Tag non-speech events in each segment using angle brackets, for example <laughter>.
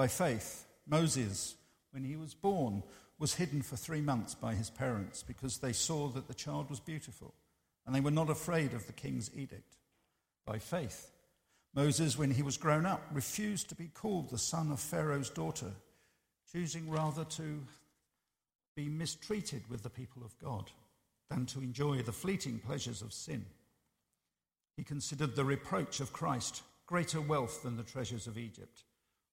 By faith, Moses, when he was born, was hidden for three months by his parents because they saw that the child was beautiful and they were not afraid of the king's edict. By faith, Moses, when he was grown up, refused to be called the son of Pharaoh's daughter, choosing rather to be mistreated with the people of God than to enjoy the fleeting pleasures of sin. He considered the reproach of Christ greater wealth than the treasures of Egypt,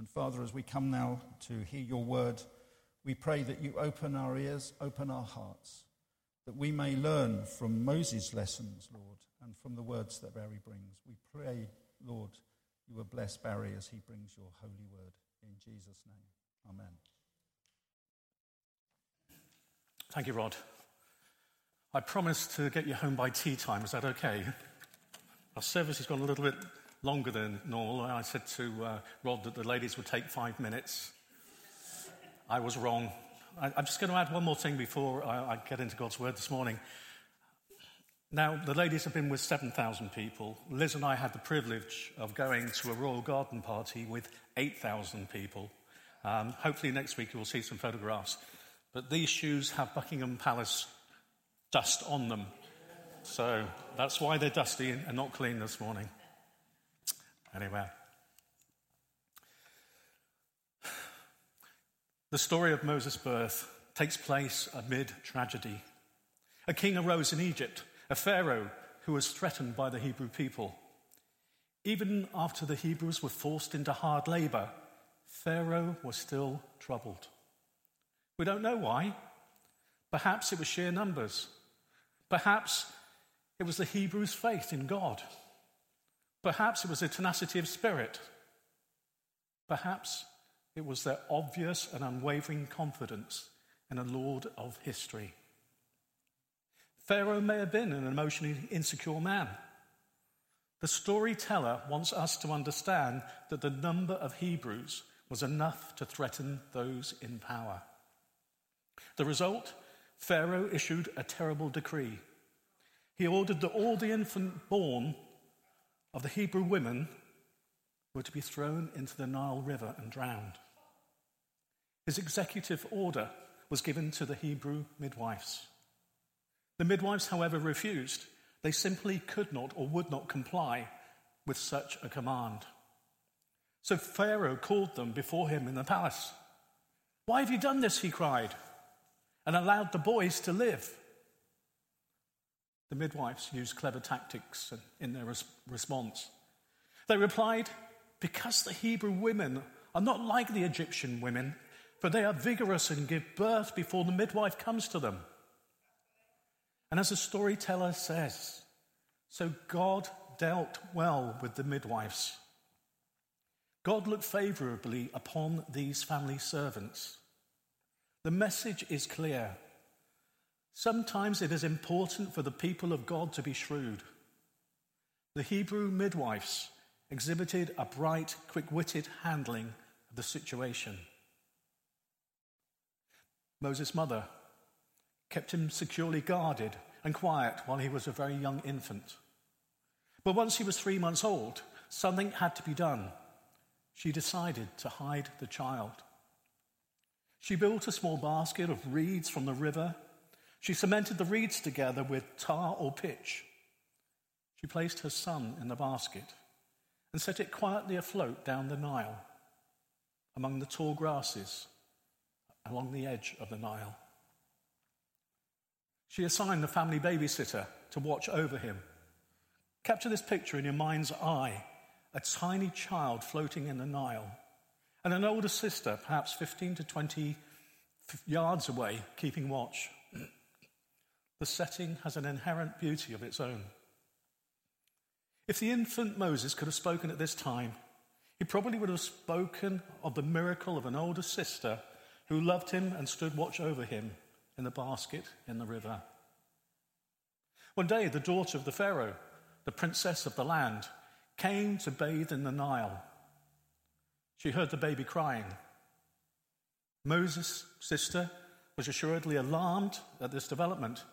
And Father, as we come now to hear your word, we pray that you open our ears, open our hearts, that we may learn from Moses' lessons, Lord, and from the words that Barry brings. We pray, Lord, you will bless Barry as he brings your holy word. In Jesus' name, amen. Thank you, Rod. I promised to get you home by tea time. Is that okay? Our service has gone a little bit longer than normal. I said to uh, Rod that the ladies would take five minutes. I was wrong. I, am just going to add one more thing before I, I get into God's word this morning. Now, the ladies have been with 7,000 people. Liz and I had the privilege of going to a royal garden party with 8,000 people. Um, hopefully, next week you will see some photographs. But these shoes have Buckingham Palace dust on them. So that's why they're dusty and not clean this morning. Anyway. The story of Moses' birth takes place amid tragedy. A king arose in Egypt, a Pharaoh who was threatened by the Hebrew people. Even after the Hebrews were forced into hard labor, Pharaoh was still troubled. We don't know why. Perhaps it was sheer numbers. Perhaps it was the Hebrews' faith in God. Perhaps it was a tenacity of spirit. Perhaps it was their obvious and unwavering confidence in a Lord of history. Pharaoh may have been an emotionally insecure man. The storyteller wants us to understand that the number of Hebrews was enough to threaten those in power. The result? Pharaoh issued a terrible decree. He ordered that all the infant born of the Hebrew women were to be thrown into the Nile River and drowned. His executive order was given to the Hebrew midwives. The midwives, however, refused. They simply could not or would not comply with such a command. So Pharaoh called them before him in the palace. Why have you done this? He cried, and allowed the boys to live. The midwives used clever tactics in their res- response. They replied, Because the Hebrew women are not like the Egyptian women, for they are vigorous and give birth before the midwife comes to them. And as the storyteller says, so God dealt well with the midwives. God looked favorably upon these family servants. The message is clear. Sometimes it is important for the people of God to be shrewd. The Hebrew midwives exhibited a bright, quick witted handling of the situation. Moses' mother kept him securely guarded and quiet while he was a very young infant. But once he was three months old, something had to be done. She decided to hide the child. She built a small basket of reeds from the river she cemented the reeds together with tar or pitch. She placed her son in the basket and set it quietly afloat down the Nile among the tall grasses along the edge of the Nile. She assigned the family babysitter to watch over him. Capture this picture in your mind's eye a tiny child floating in the Nile, and an older sister, perhaps 15 to 20 yards away, keeping watch. <clears throat> The setting has an inherent beauty of its own. If the infant Moses could have spoken at this time, He probably would have spoken of the miracle of an older sister who loved him and stood watch over him in the basket in the river. One day, the daughter of the Pharaoh, the princess of the land, came to bathe in the Nile. She heard the baby crying. Moses' sister was assuredly alarmed at this development.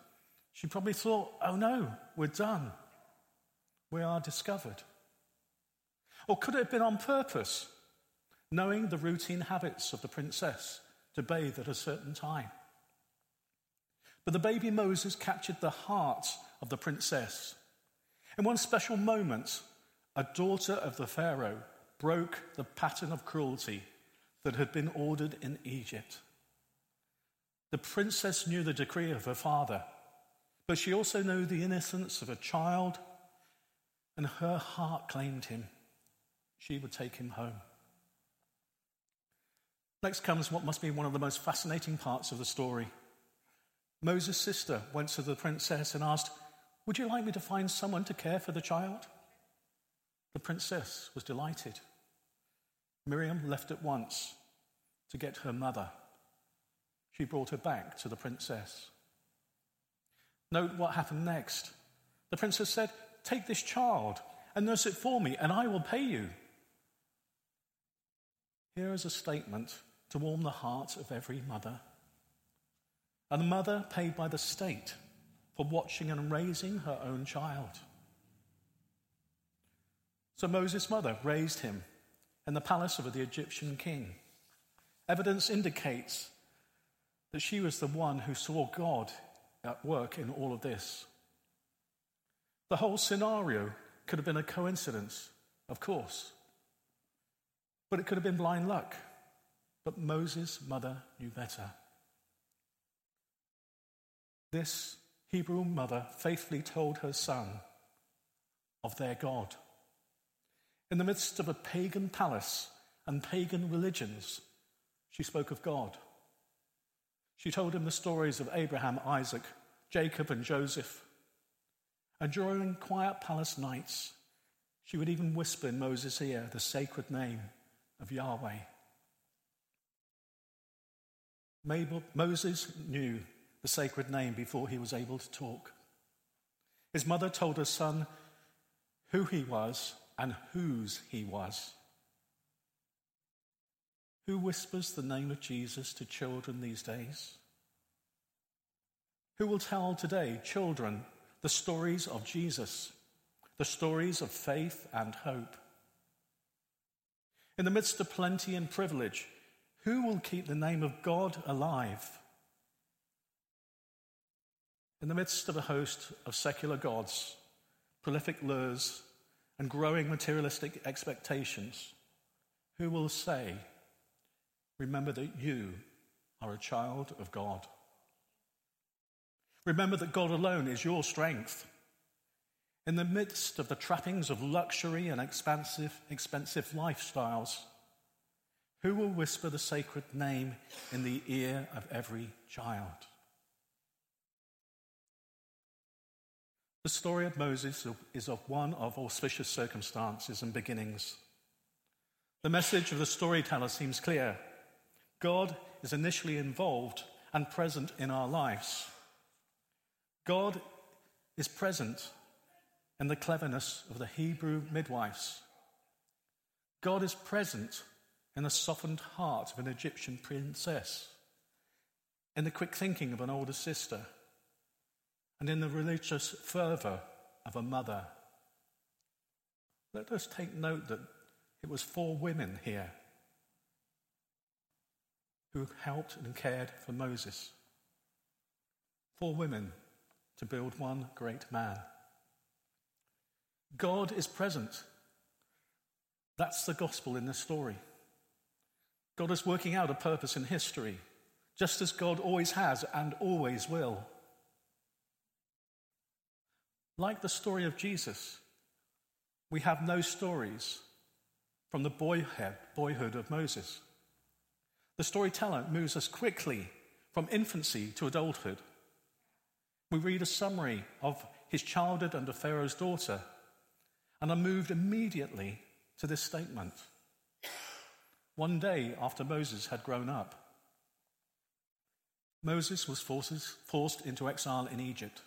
She probably thought, oh no, we're done. We are discovered. Or could it have been on purpose, knowing the routine habits of the princess to bathe at a certain time? But the baby Moses captured the heart of the princess. In one special moment, a daughter of the Pharaoh broke the pattern of cruelty that had been ordered in Egypt. The princess knew the decree of her father, but she also knew the innocence of a child, and her heart claimed him. She would take him home. Next comes what must be one of the most fascinating parts of the story. Moses' sister went to the princess and asked, Would you like me to find someone to care for the child? The princess was delighted. Miriam left at once to get her mother. She brought her back to the princess. Note what happened next. The princess said, Take this child and nurse it for me, and I will pay you. Here is a statement to warm the heart of every mother. A mother paid by the state for watching and raising her own child. So Moses' mother raised him in the palace of the Egyptian king. Evidence indicates that she was the one who saw God at work in all of this. The whole scenario could have been a coincidence, of course, but it could have been blind luck. But Moses' mother knew better. This Hebrew mother faithfully told her son of their God. In the midst of a pagan palace and pagan religions, she spoke of God. She told him the stories of Abraham, Isaac, Jacob, and Joseph. And during quiet palace nights, she would even whisper in Moses' ear the sacred name of Yahweh. Moses knew the sacred name before he was able to talk. His mother told her son who he was and whose he was. Who whispers the name of Jesus to children these days? Who will tell today children the stories of Jesus, the stories of faith and hope? In the midst of plenty and privilege, who will keep the name of God alive? In the midst of a host of secular gods, prolific lures, and growing materialistic expectations, who will say, Remember that you are a child of God? Remember that God alone is your strength. In the midst of the trappings of luxury and expensive, expensive lifestyles, who will whisper the sacred name in the ear of every child? The story of Moses is of one of auspicious circumstances and beginnings. The message of the storyteller seems clear. God is initially involved and present in our lives. God is present in the cleverness of the Hebrew midwives. God is present in the softened heart of an Egyptian princess, in the quick thinking of an older sister, and in the religious fervour of a mother. Let us take note that it was four women here who helped and cared for Moses. Four women to build one great man. God is present. That's the gospel in this story. God is working out a purpose in history, just as God always has and always will. Like the story of Jesus, we have no stories from the boyhood, boyhood of Moses. The storyteller moves us quickly from infancy to adulthood. We read a summary of his childhood under Pharaoh's daughter and are moved immediately to this statement one day after Moses had grown up. Moses was forces, forced into exile in Egypt,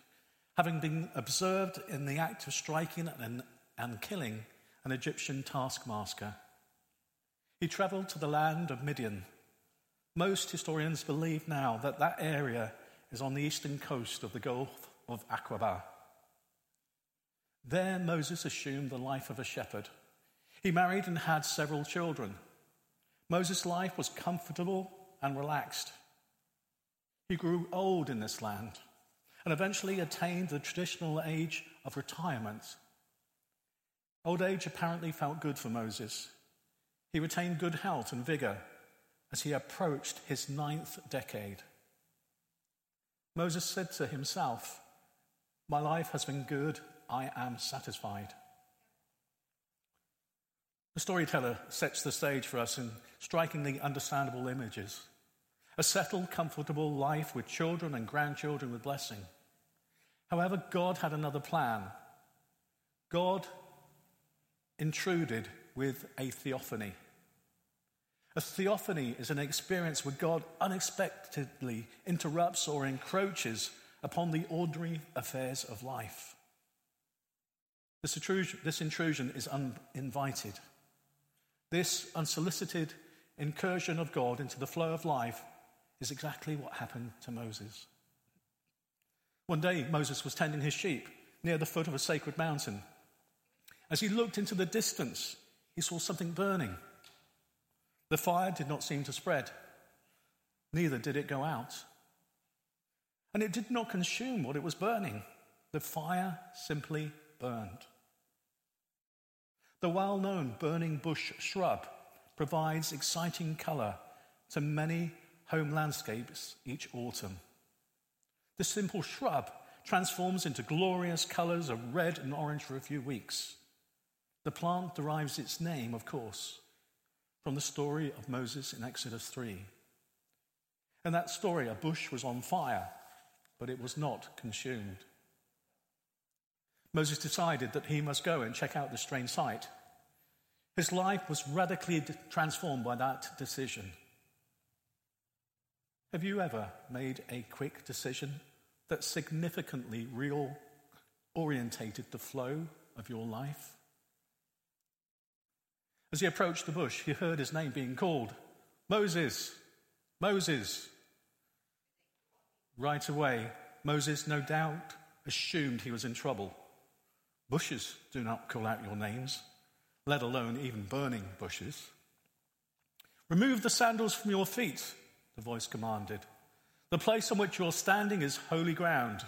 having been observed in the act of striking and, and killing an Egyptian taskmaster. He traveled to the land of Midian. Most historians believe now that that area is on the eastern coast of the Gulf of Aqaba. There, Moses assumed the life of a shepherd. He married and had several children. Moses' life was comfortable and relaxed. He grew old in this land and eventually attained the traditional age of retirement. Old age apparently felt good for Moses. He retained good health and vigor as he approached his ninth decade. Moses said to himself, My life has been good, I am satisfied. The storyteller sets the stage for us in strikingly understandable images. A settled, comfortable life with children and grandchildren with blessing. However, God had another plan. God intruded with a theophany. A theophany is an experience where God unexpectedly interrupts or encroaches upon the ordinary affairs of life. This intrusion, this intrusion is uninvited. This unsolicited incursion of God into the flow of life is exactly what happened to Moses. One day, Moses was tending his sheep near the foot of a sacred mountain. As he looked into the distance, he saw something burning. The fire did not seem to spread, neither did it go out. And it did not consume what it was burning. The fire simply burned. The well known burning bush shrub provides exciting colour to many home landscapes each autumn. The simple shrub transforms into glorious colours of red and orange for a few weeks. The plant derives its name, of course, from the story of Moses in Exodus 3. In that story, a bush was on fire, but it was not consumed. Moses decided that he must go and check out the strange sight. His life was radically transformed by that decision. Have you ever made a quick decision that significantly real orientated the flow of your life? As he approached the bush, he heard his name being called Moses, Moses. Right away, Moses no doubt assumed he was in trouble. Bushes do not call out your names, let alone even burning bushes. Remove the sandals from your feet, the voice commanded. The place on which you're standing is holy ground.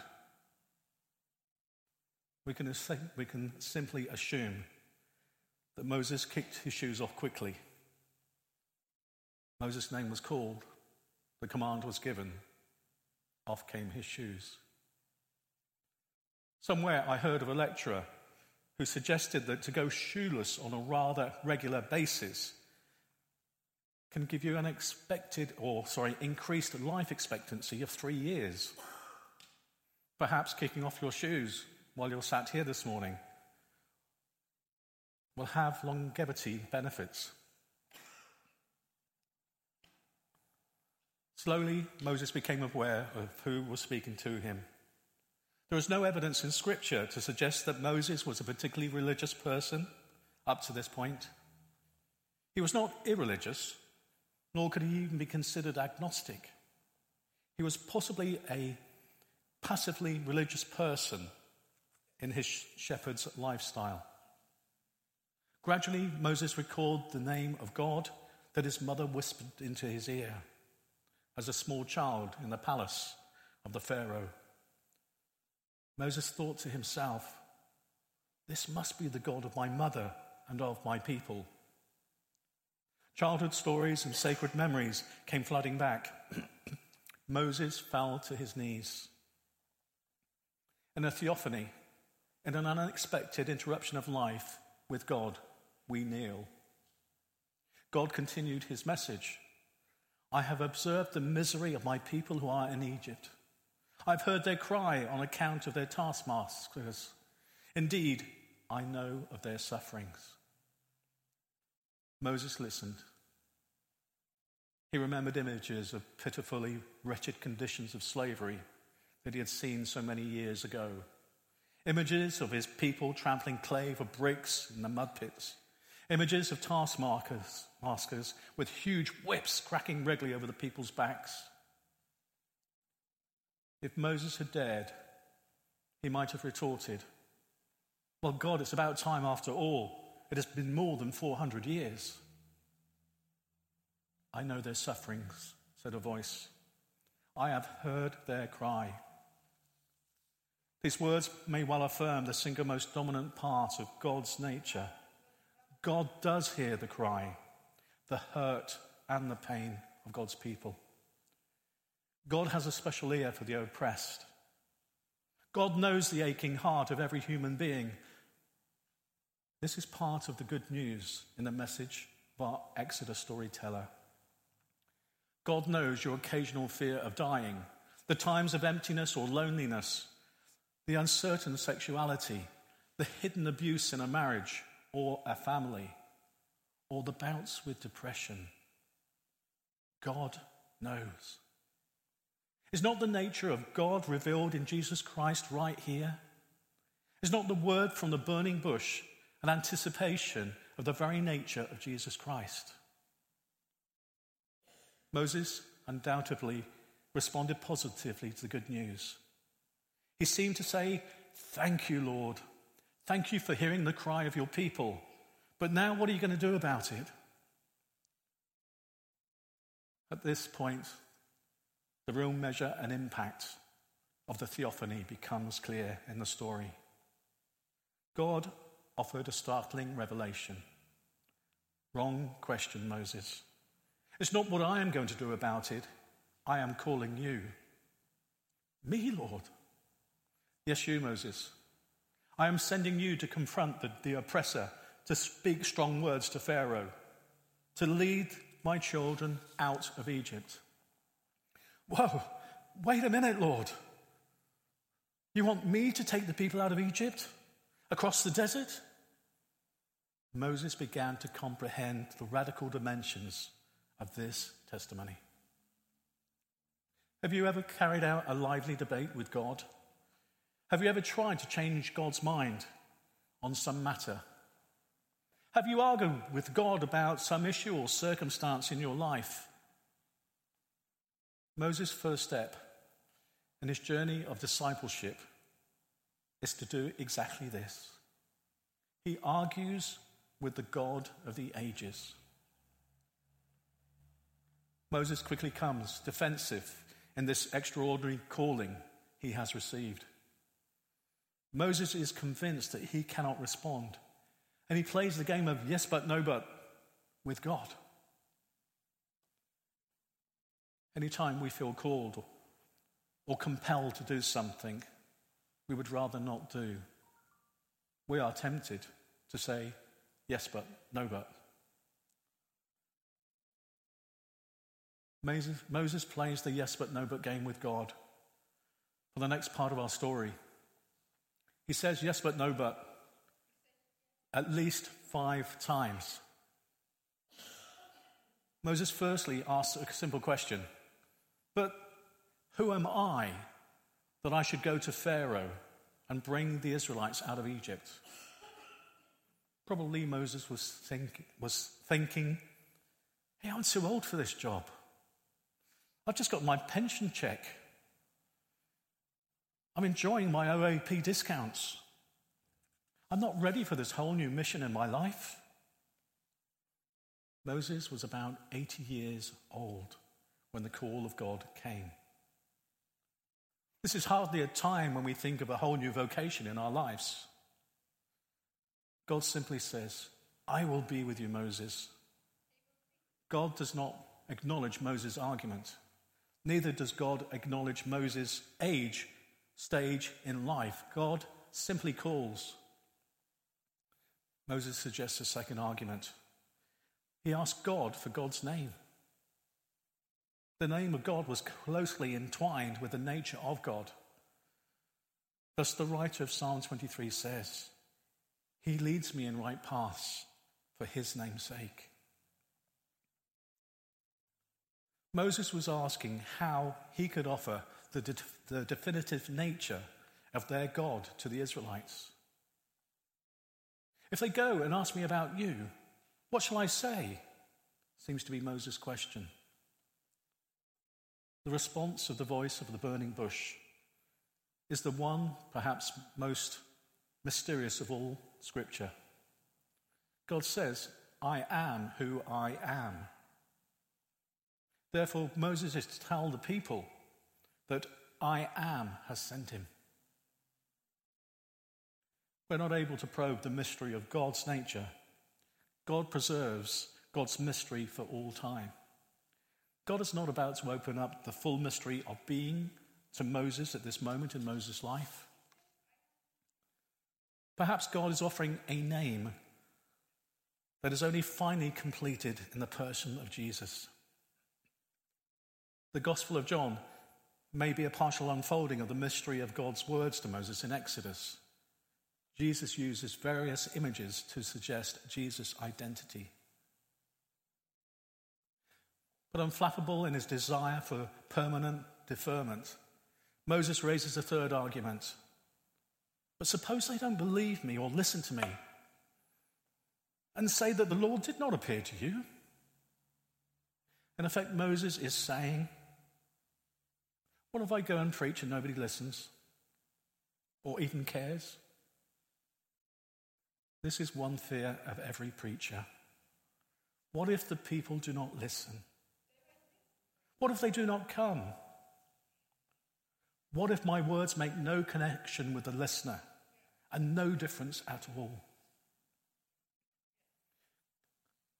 We can, we can simply assume that Moses kicked his shoes off quickly. Moses' name was called, the command was given, off came his shoes. Somewhere I heard of a lecturer who suggested that to go shoeless on a rather regular basis can give you an expected, or sorry, increased life expectancy of three years. Perhaps kicking off your shoes while you're sat here this morning will have longevity benefits. Slowly, Moses became aware of who was speaking to him. There is no evidence in Scripture to suggest that Moses was a particularly religious person up to this point. He was not irreligious, nor could he even be considered agnostic. He was possibly a passively religious person in his shepherd's lifestyle. Gradually, Moses recalled the name of God that his mother whispered into his ear as a small child in the palace of the Pharaoh. Moses thought to himself, This must be the God of my mother and of my people. Childhood stories and sacred memories came flooding back. <clears throat> Moses fell to his knees. In a theophany, in an unexpected interruption of life with God, we kneel. God continued his message I have observed the misery of my people who are in Egypt. I've heard their cry on account of their taskmasters. Indeed, I know of their sufferings. Moses listened. He remembered images of pitifully wretched conditions of slavery that he had seen so many years ago. Images of his people trampling clay for bricks in the mud pits. Images of taskmasters maskers with huge whips cracking regularly over the people's backs. If Moses had dared, he might have retorted, Well, God, it's about time after all. It has been more than 400 years. I know their sufferings, said a voice. I have heard their cry. These words may well affirm the single most dominant part of God's nature. God does hear the cry, the hurt, and the pain of God's people. God has a special ear for the oppressed. God knows the aching heart of every human being. This is part of the good news in the message of our Exodus storyteller. God knows your occasional fear of dying, the times of emptiness or loneliness, the uncertain sexuality, the hidden abuse in a marriage or a family, or the bouts with depression. God knows. Is not the nature of God revealed in Jesus Christ right here? Is not the word from the burning bush an anticipation of the very nature of Jesus Christ? Moses undoubtedly responded positively to the good news. He seemed to say, Thank you, Lord. Thank you for hearing the cry of your people. But now, what are you going to do about it? At this point, the real measure and impact of the theophany becomes clear in the story. God offered a startling revelation. Wrong question, Moses. It's not what I am going to do about it. I am calling you. Me, Lord. Yes, you, Moses. I am sending you to confront the, the oppressor, to speak strong words to Pharaoh, to lead my children out of Egypt. Whoa, wait a minute, Lord. You want me to take the people out of Egypt? Across the desert? Moses began to comprehend the radical dimensions of this testimony. Have you ever carried out a lively debate with God? Have you ever tried to change God's mind on some matter? Have you argued with God about some issue or circumstance in your life? Moses' first step in his journey of discipleship is to do exactly this. He argues with the God of the ages. Moses quickly comes defensive in this extraordinary calling he has received. Moses is convinced that he cannot respond. And he plays the game of yes, but no, but with God. Anytime we feel called or compelled to do something we would rather not do, we are tempted to say yes, but no, but. Moses, Moses plays the yes, but no, but game with God for the next part of our story. He says yes, but no, but at least five times. Moses firstly asks a simple question But who am I that I should go to Pharaoh and bring the Israelites out of Egypt? Probably Moses was, think, was thinking, Hey, I'm too old for this job. I've just got my pension check. I'm enjoying my OAP discounts. I'm not ready for this whole new mission in my life. Moses was about 80 years old when the call of God came. This is hardly a time when we think of a whole new vocation in our lives. God simply says, I will be with you, Moses. God does not acknowledge Moses' argument. Neither does God acknowledge Moses' age stage in life. God simply calls. Moses suggests a second argument. He asked God for God's name. The name of God was closely entwined with the nature of God. Thus, the writer of Psalm 23 says, He leads me in right paths for his name's sake. Moses was asking how he could offer the, de- the definitive nature of their God to the Israelites. If they go and ask me about you, what shall I say? Seems to be Moses' question. The response of the voice of the burning bush is the one, perhaps most mysterious of all Scripture. God says, I am who I am. Therefore, Moses is to tell the people that I am has sent him. We're not able to probe the mystery of God's nature. God preserves God's mystery for all time. God is not about to open up the full mystery of being to Moses at this moment in Moses' life. Perhaps God is offering a name that is only finally completed in the person of Jesus. The Gospel of John may be a partial unfolding of the mystery of God's words to Moses in Exodus. Jesus uses various images to suggest Jesus' identity. But unflappable in his desire for permanent deferment, Moses raises a third argument. But suppose they don't believe me or listen to me and say that the Lord did not appear to you. In effect, Moses is saying, What if I go and preach and nobody listens or even cares? This is one fear of every preacher. What if the people do not listen? What if they do not come? What if my words make no connection with the listener and no difference at all?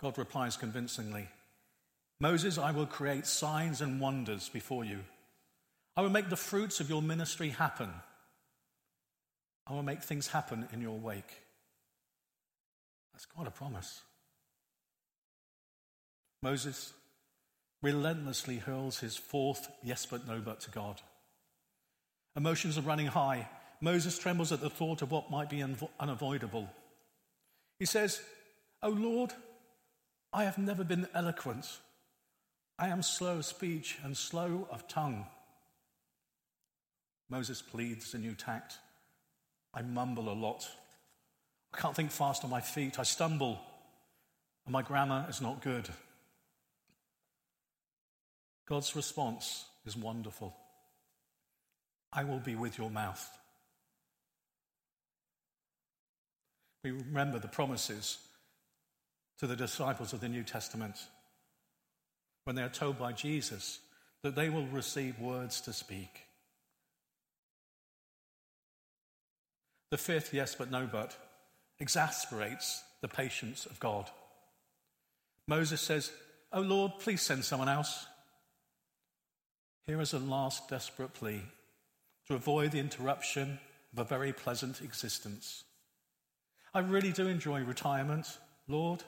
God replies convincingly Moses, I will create signs and wonders before you. I will make the fruits of your ministry happen. I will make things happen in your wake. That's quite a promise. Moses relentlessly hurls his fourth yes but no but to God. Emotions are running high. Moses trembles at the thought of what might be unavoidable. He says, O Lord, I have never been eloquent. I am slow of speech and slow of tongue. Moses pleads a new tact. I mumble a lot. I can't think fast on my feet. I stumble, and my grammar is not good. God's response is wonderful. I will be with your mouth. We remember the promises to the disciples of the New Testament when they are told by Jesus that they will receive words to speak. The fifth yes but no but exasperates the patience of God. Moses says, Oh Lord, please send someone else. Here is a last desperate plea to avoid the interruption of a very pleasant existence. I really do enjoy retirement, Lord,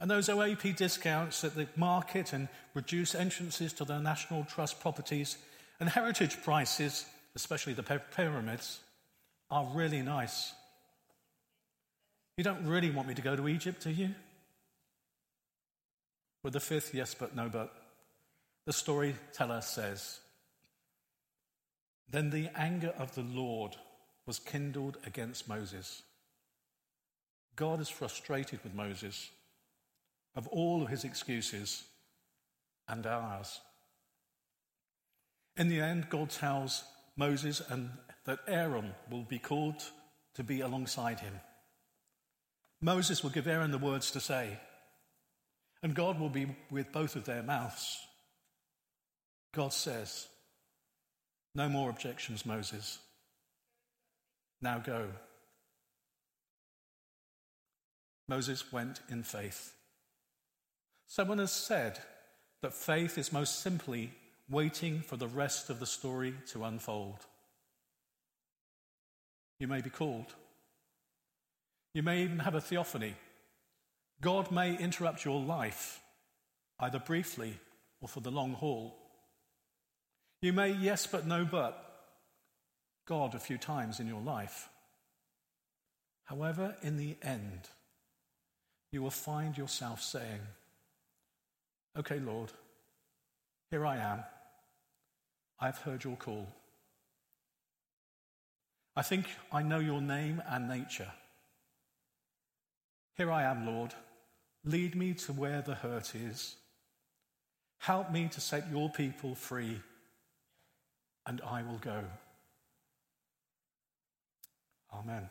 and those OAP discounts at the market and reduced entrances to the National Trust properties and heritage prices, especially the pyramids, are really nice. You don't really want me to go to Egypt, do you? With the fifth yes but no but, the storyteller says, Then the anger of the Lord was kindled against Moses. God is frustrated with Moses of all of his excuses and ours. In the end, God tells Moses and that Aaron will be called to be alongside him. Moses will give Aaron the words to say, and God will be with both of their mouths. God says, No more objections, Moses. Now go. Moses went in faith. Someone has said that faith is most simply waiting for the rest of the story to unfold. You may be called you may even have a theophany. God may interrupt your life, either briefly or for the long haul. You may yes but no but God a few times in your life. However, in the end, you will find yourself saying, Okay, Lord, Here I am. I've heard your call. I think I know your name and nature. Here I am, Lord. Lead me to where the hurt is. Help me to set your people free, and I will go. Amen.